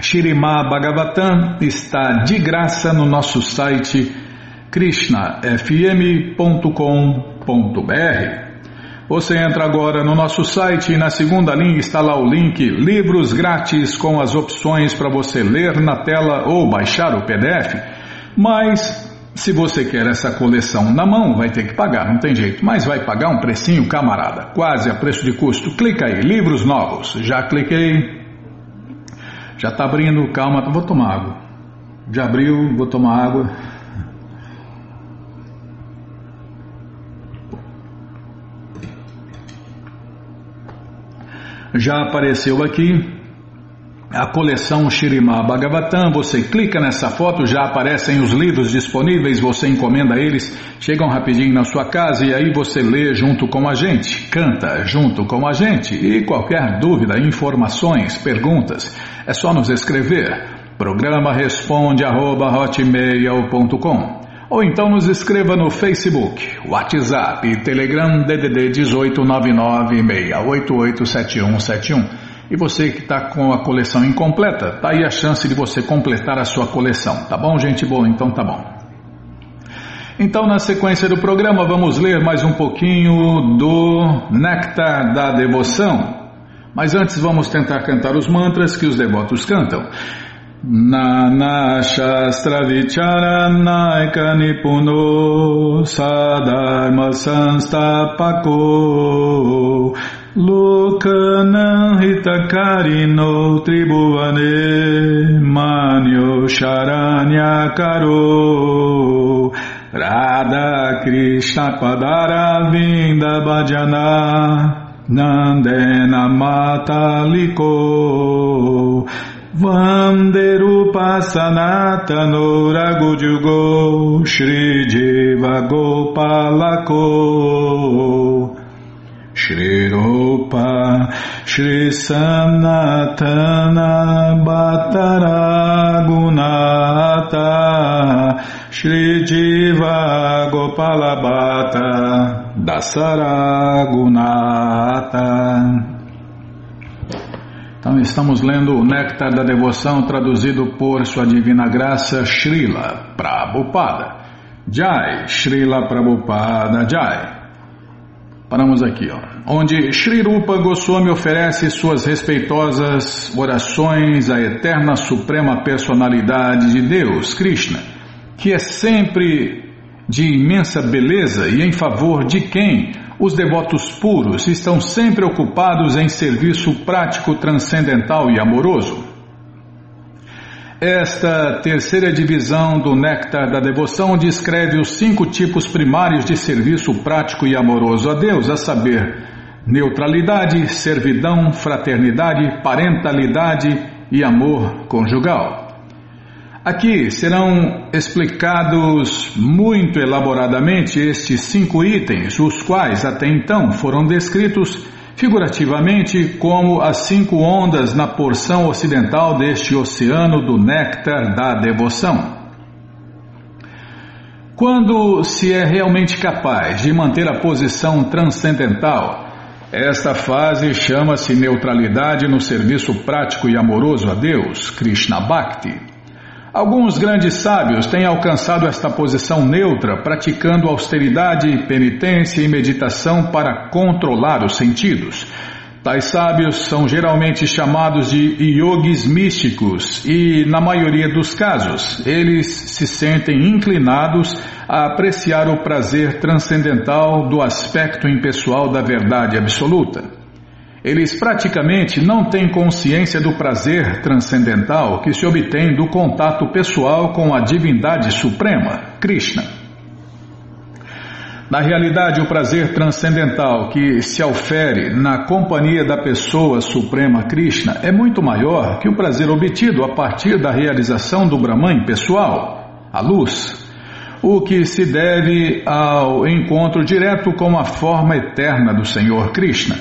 Shirimar Bhagavatam está de graça no nosso site krishnafm.com.br Você entra agora no nosso site e na segunda linha está lá o link Livros Grátis com as opções para você ler na tela ou baixar o PDF. Mas se você quer essa coleção na mão, vai ter que pagar, não tem jeito. Mas vai pagar um precinho, camarada, quase a preço de custo. Clica aí, livros novos. Já cliquei. Já está abrindo, calma, vou tomar água. Já abriu, vou tomar água. Já apareceu aqui a coleção Shirimá Bhagavatam, você clica nessa foto, já aparecem os livros disponíveis, você encomenda eles, chegam rapidinho na sua casa e aí você lê junto com a gente, canta junto com a gente. E qualquer dúvida, informações, perguntas, é só nos escrever. Programa responde arroba hotmail.com ou então nos escreva no Facebook, WhatsApp e Telegram DDD 18996887171. E você que está com a coleção incompleta, tá aí a chance de você completar a sua coleção, tá bom, gente boa? Então tá bom. Então, na sequência do programa, vamos ler mais um pouquinho do Néctar da Devoção. Mas antes, vamos tentar cantar os mantras que os devotos cantam. Nana Shastra Vicharanaika Nipuno Sadharma Sanstapako Lokanam Hitakarino Tribhuane Manyo Karo Radha Krishna Padara Vinda Bhajana Nandena Mataliko Vanderupa Sanatano Ragujugo Shri Jiva Gopalako Shri Rupa Shri Sanatana Bhattaragunata Shri Jiva Gopalabhata Dasaragunata então estamos lendo o Néctar da Devoção traduzido por Sua Divina Graça Srila Prabhupada. Jai, Srila Prabhupada Jai. Paramos aqui, ó. Onde Sri Rupa Goswami oferece suas respeitosas orações à eterna suprema personalidade de Deus, Krishna, que é sempre de imensa beleza e em favor de quem os devotos puros estão sempre ocupados em serviço prático, transcendental e amoroso. Esta terceira divisão do néctar da devoção descreve os cinco tipos primários de serviço prático e amoroso a Deus, a saber, neutralidade, servidão, fraternidade, parentalidade e amor conjugal. Aqui serão explicados muito elaboradamente estes cinco itens, os quais até então foram descritos figurativamente como as cinco ondas na porção ocidental deste oceano do néctar da devoção. Quando se é realmente capaz de manter a posição transcendental, esta fase chama-se neutralidade no serviço prático e amoroso a Deus, Krishna Bhakti. Alguns grandes sábios têm alcançado esta posição neutra praticando austeridade, penitência e meditação para controlar os sentidos. Tais sábios são geralmente chamados de yogis místicos e, na maioria dos casos, eles se sentem inclinados a apreciar o prazer transcendental do aspecto impessoal da verdade absoluta. Eles praticamente não têm consciência do prazer transcendental que se obtém do contato pessoal com a divindade suprema, Krishna. Na realidade, o prazer transcendental que se ofere na companhia da pessoa suprema Krishna é muito maior que o prazer obtido a partir da realização do Brahman pessoal, a luz, o que se deve ao encontro direto com a forma eterna do Senhor Krishna.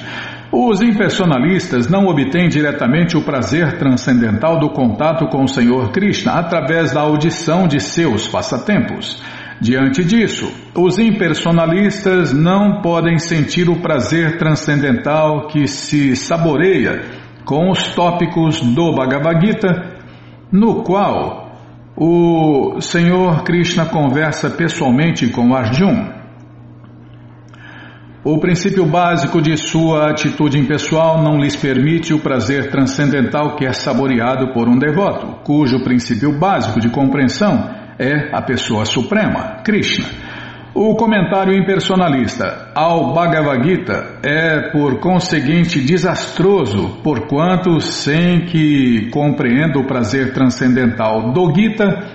Os impersonalistas não obtêm diretamente o prazer transcendental do contato com o Senhor Krishna através da audição de seus passatempos. Diante disso, os impersonalistas não podem sentir o prazer transcendental que se saboreia com os tópicos do Bhagavad Gita, no qual o Senhor Krishna conversa pessoalmente com Arjuna. O princípio básico de sua atitude impessoal não lhes permite o prazer transcendental que é saboreado por um devoto, cujo princípio básico de compreensão é a pessoa suprema, Krishna. O comentário impersonalista ao Bhagavad Gita é, por conseguinte, desastroso, porquanto, sem que compreenda o prazer transcendental do Gita,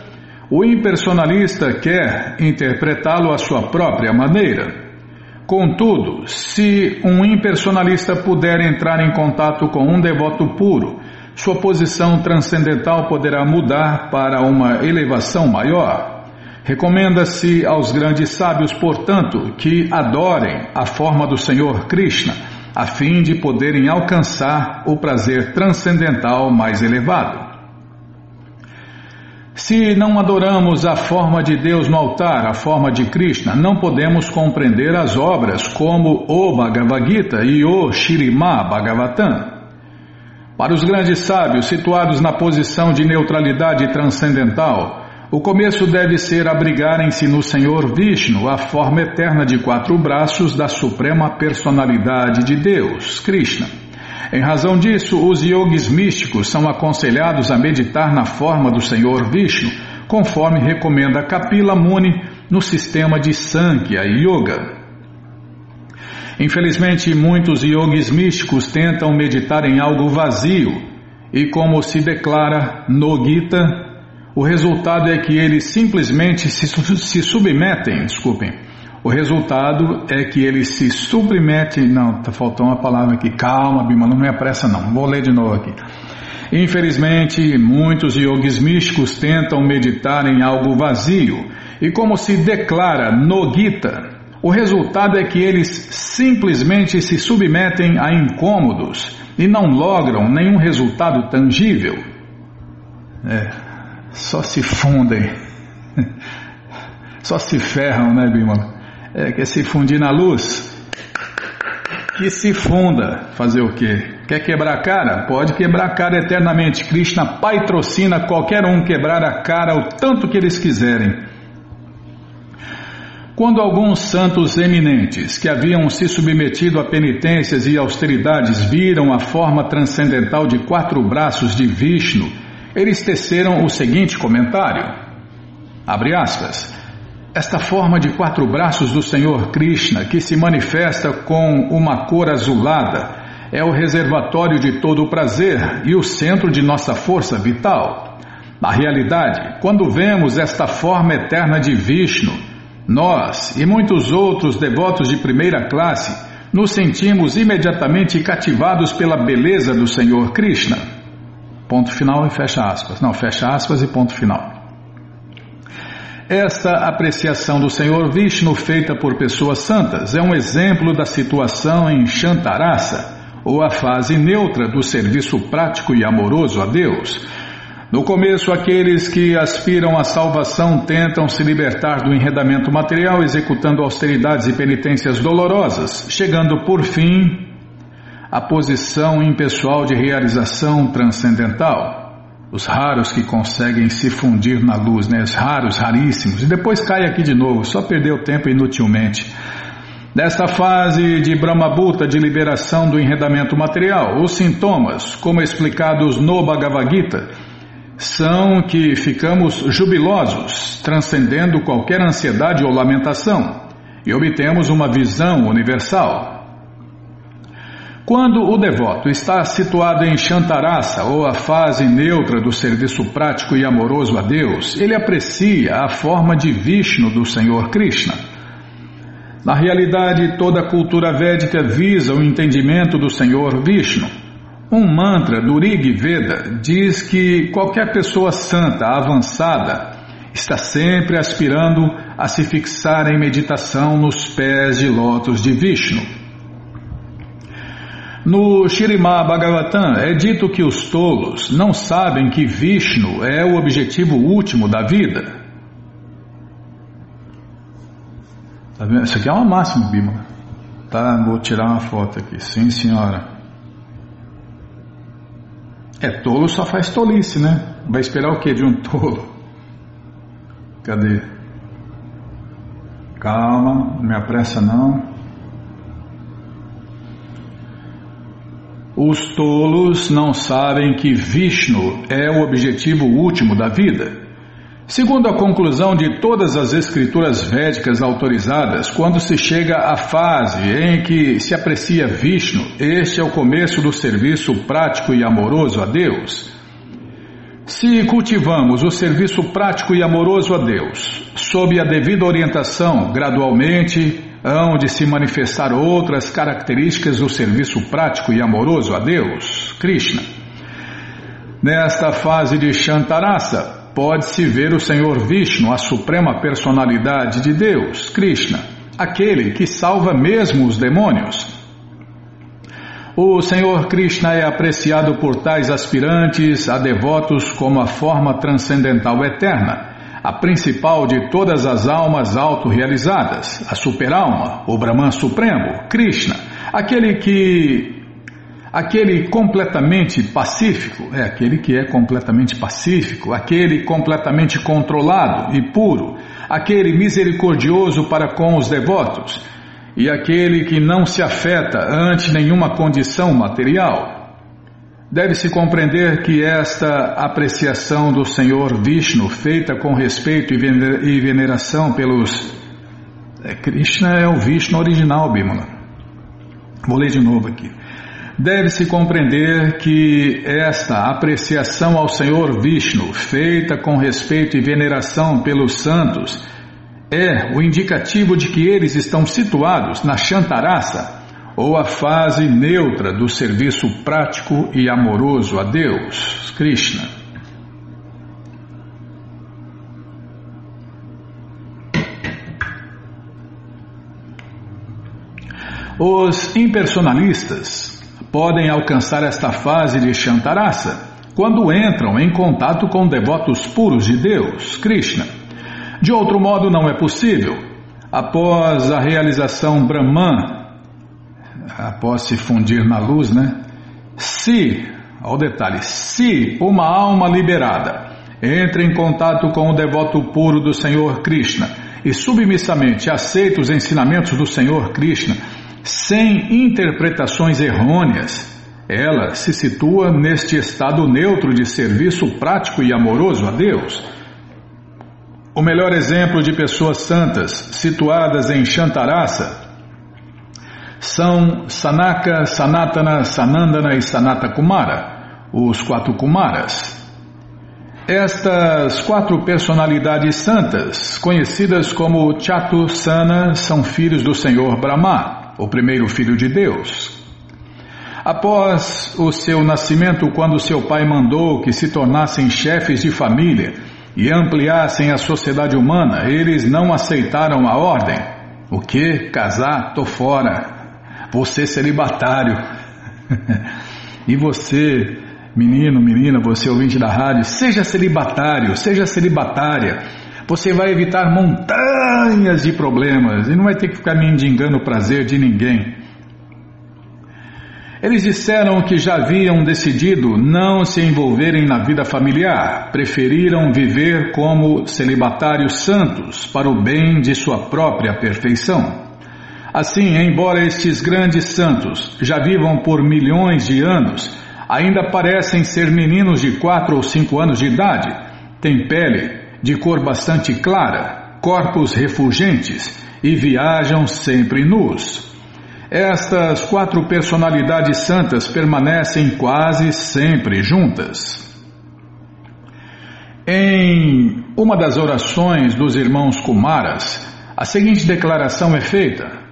o impersonalista quer interpretá-lo à sua própria maneira. Contudo, se um impersonalista puder entrar em contato com um devoto puro, sua posição transcendental poderá mudar para uma elevação maior. Recomenda-se aos grandes sábios, portanto, que adorem a forma do Senhor Krishna, a fim de poderem alcançar o prazer transcendental mais elevado. Se não adoramos a forma de Deus no altar, a forma de Krishna, não podemos compreender as obras como o Bhagavad Gita e o Shirima Bhagavatam. Para os grandes sábios situados na posição de neutralidade transcendental, o começo deve ser abrigarem-se no Senhor Vishnu, a forma eterna de quatro braços da suprema personalidade de Deus, Krishna. Em razão disso, os yogis místicos são aconselhados a meditar na forma do Senhor Vishnu, conforme recomenda Kapila Muni no sistema de Sankhya Yoga. Infelizmente, muitos yogis místicos tentam meditar em algo vazio e, como se declara no Gita, o resultado é que eles simplesmente se, se submetem, desculpem, o resultado é que ele se submete. Não, tá faltando uma palavra aqui. Calma, Bima, não me apressa não. Vou ler de novo aqui. Infelizmente, muitos yogis místicos tentam meditar em algo vazio e, como se declara no Gita, o resultado é que eles simplesmente se submetem a incômodos e não logram nenhum resultado tangível. É, só se fundem, só se ferram, né, Bima? É, quer se fundir na luz, que se funda. Fazer o quê? Quer quebrar a cara? Pode quebrar a cara eternamente. Krishna patrocina qualquer um quebrar a cara o tanto que eles quiserem. Quando alguns santos eminentes que haviam se submetido a penitências e austeridades viram a forma transcendental de quatro braços de Vishnu, eles teceram o seguinte comentário: abre aspas. Esta forma de quatro braços do Senhor Krishna, que se manifesta com uma cor azulada, é o reservatório de todo o prazer e o centro de nossa força vital. Na realidade, quando vemos esta forma eterna de Vishnu, nós e muitos outros devotos de primeira classe nos sentimos imediatamente cativados pela beleza do Senhor Krishna. Ponto final e fecha aspas. Não, fecha aspas e ponto final. Esta apreciação do Senhor Vishnu feita por pessoas santas é um exemplo da situação em Shantarasa, ou a fase neutra do serviço prático e amoroso a Deus. No começo, aqueles que aspiram à salvação tentam se libertar do enredamento material, executando austeridades e penitências dolorosas, chegando por fim à posição impessoal de realização transcendental os raros que conseguem se fundir na luz, né? Os raros, raríssimos, e depois cai aqui de novo, só perdeu tempo inutilmente. Desta fase de Brahmabhuta de liberação do enredamento material, os sintomas, como explicados no Bhagavad Gita, são que ficamos jubilosos, transcendendo qualquer ansiedade ou lamentação, e obtemos uma visão universal, quando o devoto está situado em Shantarasa, ou a fase neutra do serviço prático e amoroso a Deus, ele aprecia a forma de Vishnu do Senhor Krishna. Na realidade, toda a cultura védica visa o entendimento do Senhor Vishnu. Um mantra do Rig Veda diz que qualquer pessoa santa, avançada, está sempre aspirando a se fixar em meditação nos pés de lótus de Vishnu. No Shirimá Bhagavatam é dito que os tolos não sabem que Vishnu é o objetivo último da vida. Tá vendo? Isso aqui é uma máxima, Bima. Tá, vou tirar uma foto aqui. Sim, senhora. É, tolo só faz tolice, né? Vai esperar o que de um tolo? Cadê? Calma, não me apressa não. Os tolos não sabem que Vishnu é o objetivo último da vida. Segundo a conclusão de todas as escrituras védicas autorizadas, quando se chega à fase em que se aprecia Vishnu, este é o começo do serviço prático e amoroso a Deus. Se cultivamos o serviço prático e amoroso a Deus, sob a devida orientação, gradualmente hão de se manifestar outras características do serviço prático e amoroso a Deus, Krishna. Nesta fase de Shantarasa, pode-se ver o Senhor Vishnu, a suprema personalidade de Deus, Krishna, aquele que salva mesmo os demônios. O Senhor Krishna é apreciado por tais aspirantes a devotos como a forma transcendental eterna, a principal de todas as almas autorrealizadas, a superalma, o Brahman Supremo, Krishna, aquele que aquele completamente pacífico, é aquele que é completamente pacífico, aquele completamente controlado e puro, aquele misericordioso para com os devotos e aquele que não se afeta ante nenhuma condição material. Deve-se compreender que esta apreciação do Senhor Vishnu, feita com respeito e veneração pelos. É, Krishna é o Vishnu original, Bimala. Vou ler de novo aqui. Deve-se compreender que esta apreciação ao Senhor Vishnu, feita com respeito e veneração pelos santos, é o indicativo de que eles estão situados na Shantarasa, ou a fase neutra do serviço prático e amoroso a Deus, Krishna. Os impersonalistas podem alcançar esta fase de Shantarasa quando entram em contato com devotos puros de Deus, Krishna de outro modo, não é possível. Após a realização Brahman, após se fundir na luz, né? Se, ao detalhe, se uma alma liberada entra em contato com o devoto puro do Senhor Krishna e submissamente aceita os ensinamentos do Senhor Krishna, sem interpretações errôneas, ela se situa neste estado neutro de serviço prático e amoroso a Deus. O melhor exemplo de pessoas santas situadas em Shantarasa são Sanaka, Sanatana, Sanandana e Sanata Kumara, os quatro Kumaras. Estas quatro personalidades santas, conhecidas como Chatusana, são filhos do Senhor Brahma, o primeiro filho de Deus. Após o seu nascimento, quando seu pai mandou que se tornassem chefes de família, e ampliassem a sociedade humana, eles não aceitaram a ordem. O que? Casar? Tô fora. Você celibatário. e você, menino, menina, você ouvinte da rádio, seja celibatário, seja celibatária. Você vai evitar montanhas de problemas e não vai ter que ficar mendigando o prazer de ninguém. Eles disseram que já haviam decidido não se envolverem na vida familiar, preferiram viver como celibatários santos para o bem de sua própria perfeição. Assim, embora estes grandes santos já vivam por milhões de anos, ainda parecem ser meninos de quatro ou cinco anos de idade, têm pele de cor bastante clara, corpos refulgentes e viajam sempre nus. Estas quatro personalidades santas permanecem quase sempre juntas. Em uma das orações dos irmãos Kumaras, a seguinte declaração é feita: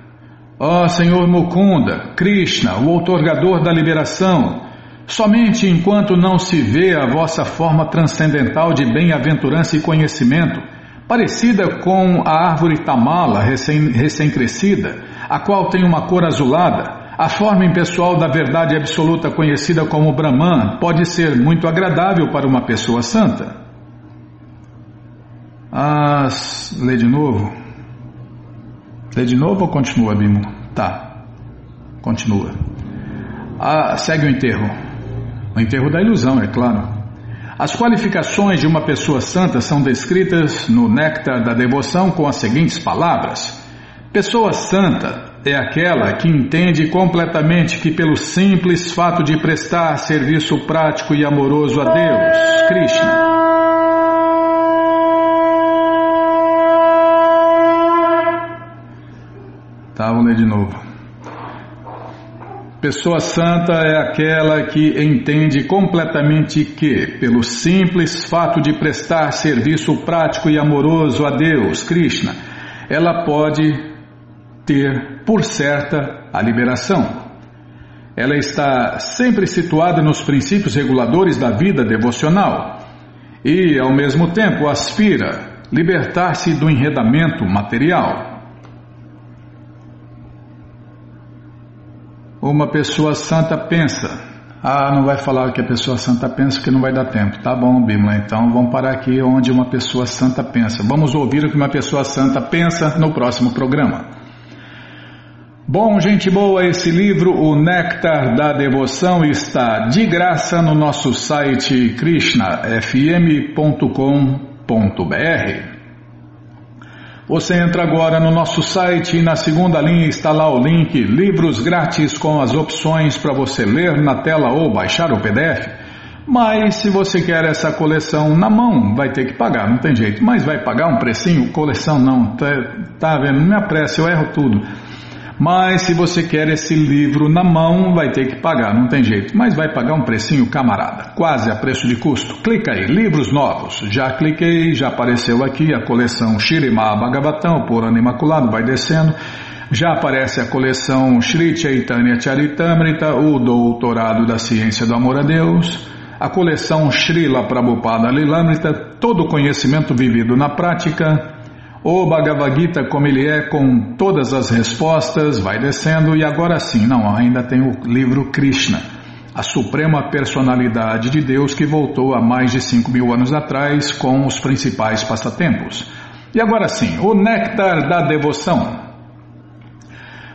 Ó oh, Senhor Mukunda, Krishna, o outorgador da liberação, somente enquanto não se vê a vossa forma transcendental de bem-aventurança e conhecimento, parecida com a árvore tamala recém-crescida, recém a qual tem uma cor azulada, a forma impessoal da verdade absoluta conhecida como Brahman pode ser muito agradável para uma pessoa santa. Ah, lê de novo. Lê de novo ou continua, Bimo? Tá. Continua. Ah, segue o enterro. O enterro da ilusão, é claro. As qualificações de uma pessoa santa são descritas no Néctar da Devoção com as seguintes palavras. Pessoa santa é aquela que entende completamente que, pelo simples fato de prestar serviço prático e amoroso a Deus, Krishna, Ler de novo. Pessoa santa é aquela que entende completamente que, pelo simples fato de prestar serviço prático e amoroso a Deus, Krishna, ela pode ter por certa a liberação. Ela está sempre situada nos princípios reguladores da vida devocional e, ao mesmo tempo, aspira libertar-se do enredamento material. Uma pessoa santa pensa. Ah, não vai falar o que a pessoa santa pensa porque não vai dar tempo. Tá bom, Bimla, então vamos parar aqui onde uma pessoa santa pensa. Vamos ouvir o que uma pessoa santa pensa no próximo programa. Bom, gente boa, esse livro, O Néctar da Devoção, está de graça no nosso site krishnafm.com.br. Você entra agora no nosso site e na segunda linha está lá o link Livros Grátis com as opções para você ler na tela ou baixar o PDF. Mas se você quer essa coleção na mão, vai ter que pagar, não tem jeito. Mas vai pagar um precinho? Coleção não, tá, tá vendo? Não me apresse, eu erro tudo. Mas se você quer esse livro na mão, vai ter que pagar, não tem jeito. Mas vai pagar um precinho, camarada, quase a preço de custo. Clica aí, livros novos. Já cliquei, já apareceu aqui a coleção Shirimá Bhagavatam, por ano imaculado, vai descendo. Já aparece a coleção Sri Chaitanya Charitamrita, o Doutorado da Ciência do Amor a Deus. A coleção Srila Prabhupada Lilamrita, todo conhecimento vivido na prática o Bhagavad Gita, como ele é, com todas as respostas, vai descendo, e agora sim, não, ainda tem o livro Krishna, a suprema personalidade de Deus que voltou há mais de 5 mil anos atrás com os principais passatempos. E agora sim, o Néctar da Devoção.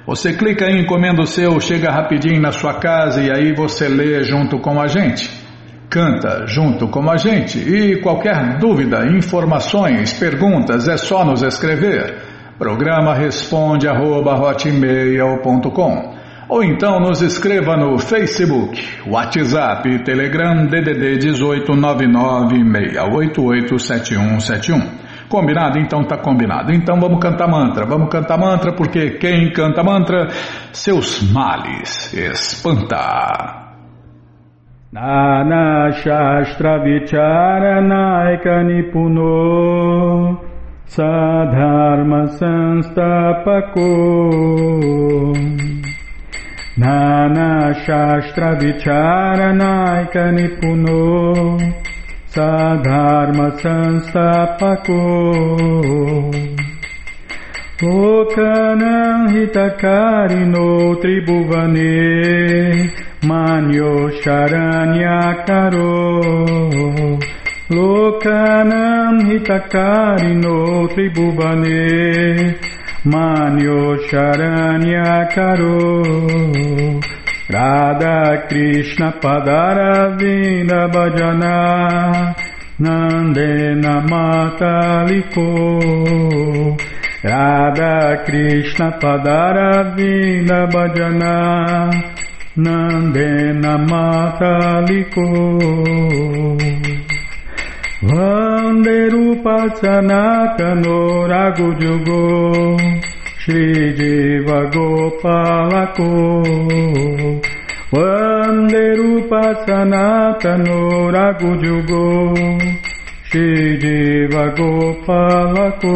Você clica em encomenda o seu, chega rapidinho na sua casa e aí você lê junto com a gente canta junto com a gente. E qualquer dúvida, informações, perguntas, é só nos escrever. Programa responde arroba, ou então nos escreva no Facebook, WhatsApp, Telegram, DDD 18996887171. Combinado? Então tá combinado. Então vamos cantar mantra. Vamos cantar mantra porque quem canta mantra, seus males espanta. नानाशास्त्रविचारनायकनिपुनो सधर्मसंस्थापको नानाशास्त्रविचारनायकनिपुनो सधर्मसंस्थापको Lokanam hitakarino manyo sharanyakaro Lokanam hitakarino tribhuvane manyo sharanyakaro Radha Krishna Padaravinda Bhajana Nandena Mataliko Radha Krishna Padaravinda Bhajana Nandena Mataliko. Vande Rupa Sanatano Ragujugo Shri Jiva Gopalako. Vande Rupa Sanatano Ragujugo Shri Deva Gopalako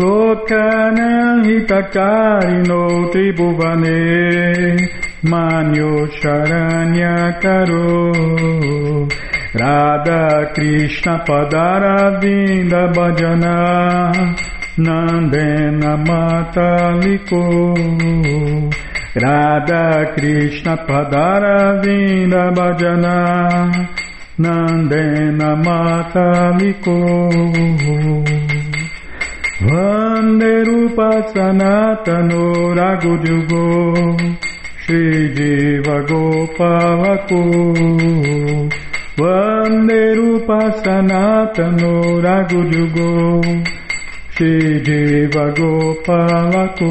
Lokanam hitakarino tribhuvane manyo charanya karo Radha Krishna padaravinda bhajana nandena mataliko. Radha Krishna padaravinda bhajana nandena mataliko. Vanderupa Sanatano Ragudyugo Shri Jiva Gopalako Vanderupa Sanatano Ragudyugo Shri Deva Gopalako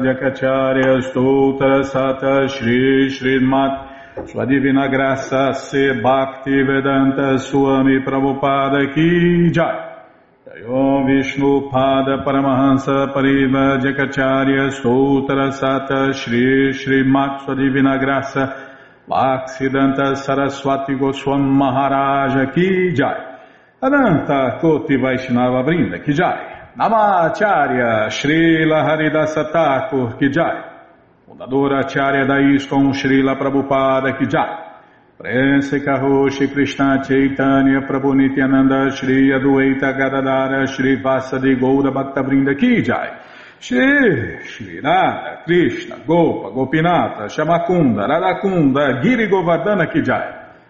Jakacharya Stoutra Sata Shri Srimat Sua Graça Se Bhakti Vedanta Swami Prabhupada Ki Jai. Om Vishnu Pada Paramahansa Pariva Jakacharya Stoutra Sata Shri Srimat Sua Divina Graça Bhaksidanta Saraswati Goswam Maharaja Ki Jai. Ananta Koti Vaishnava Brinda Ki Jai Namacharya Srila Haridasa Thakur Kijai, fundadora Acharya da ISKCON Srila Prabhupada Kijai, Prense Karoshi Krishna Chaitanya Prabhu Nityananda Shri Adueta Gadadara Shri Vasadi Goura Bhaktavrinda Kijai, Shri Shri Nada Krishna Gopa Gopinata Shamakunda Radakunda Giri Govardhana Kijai,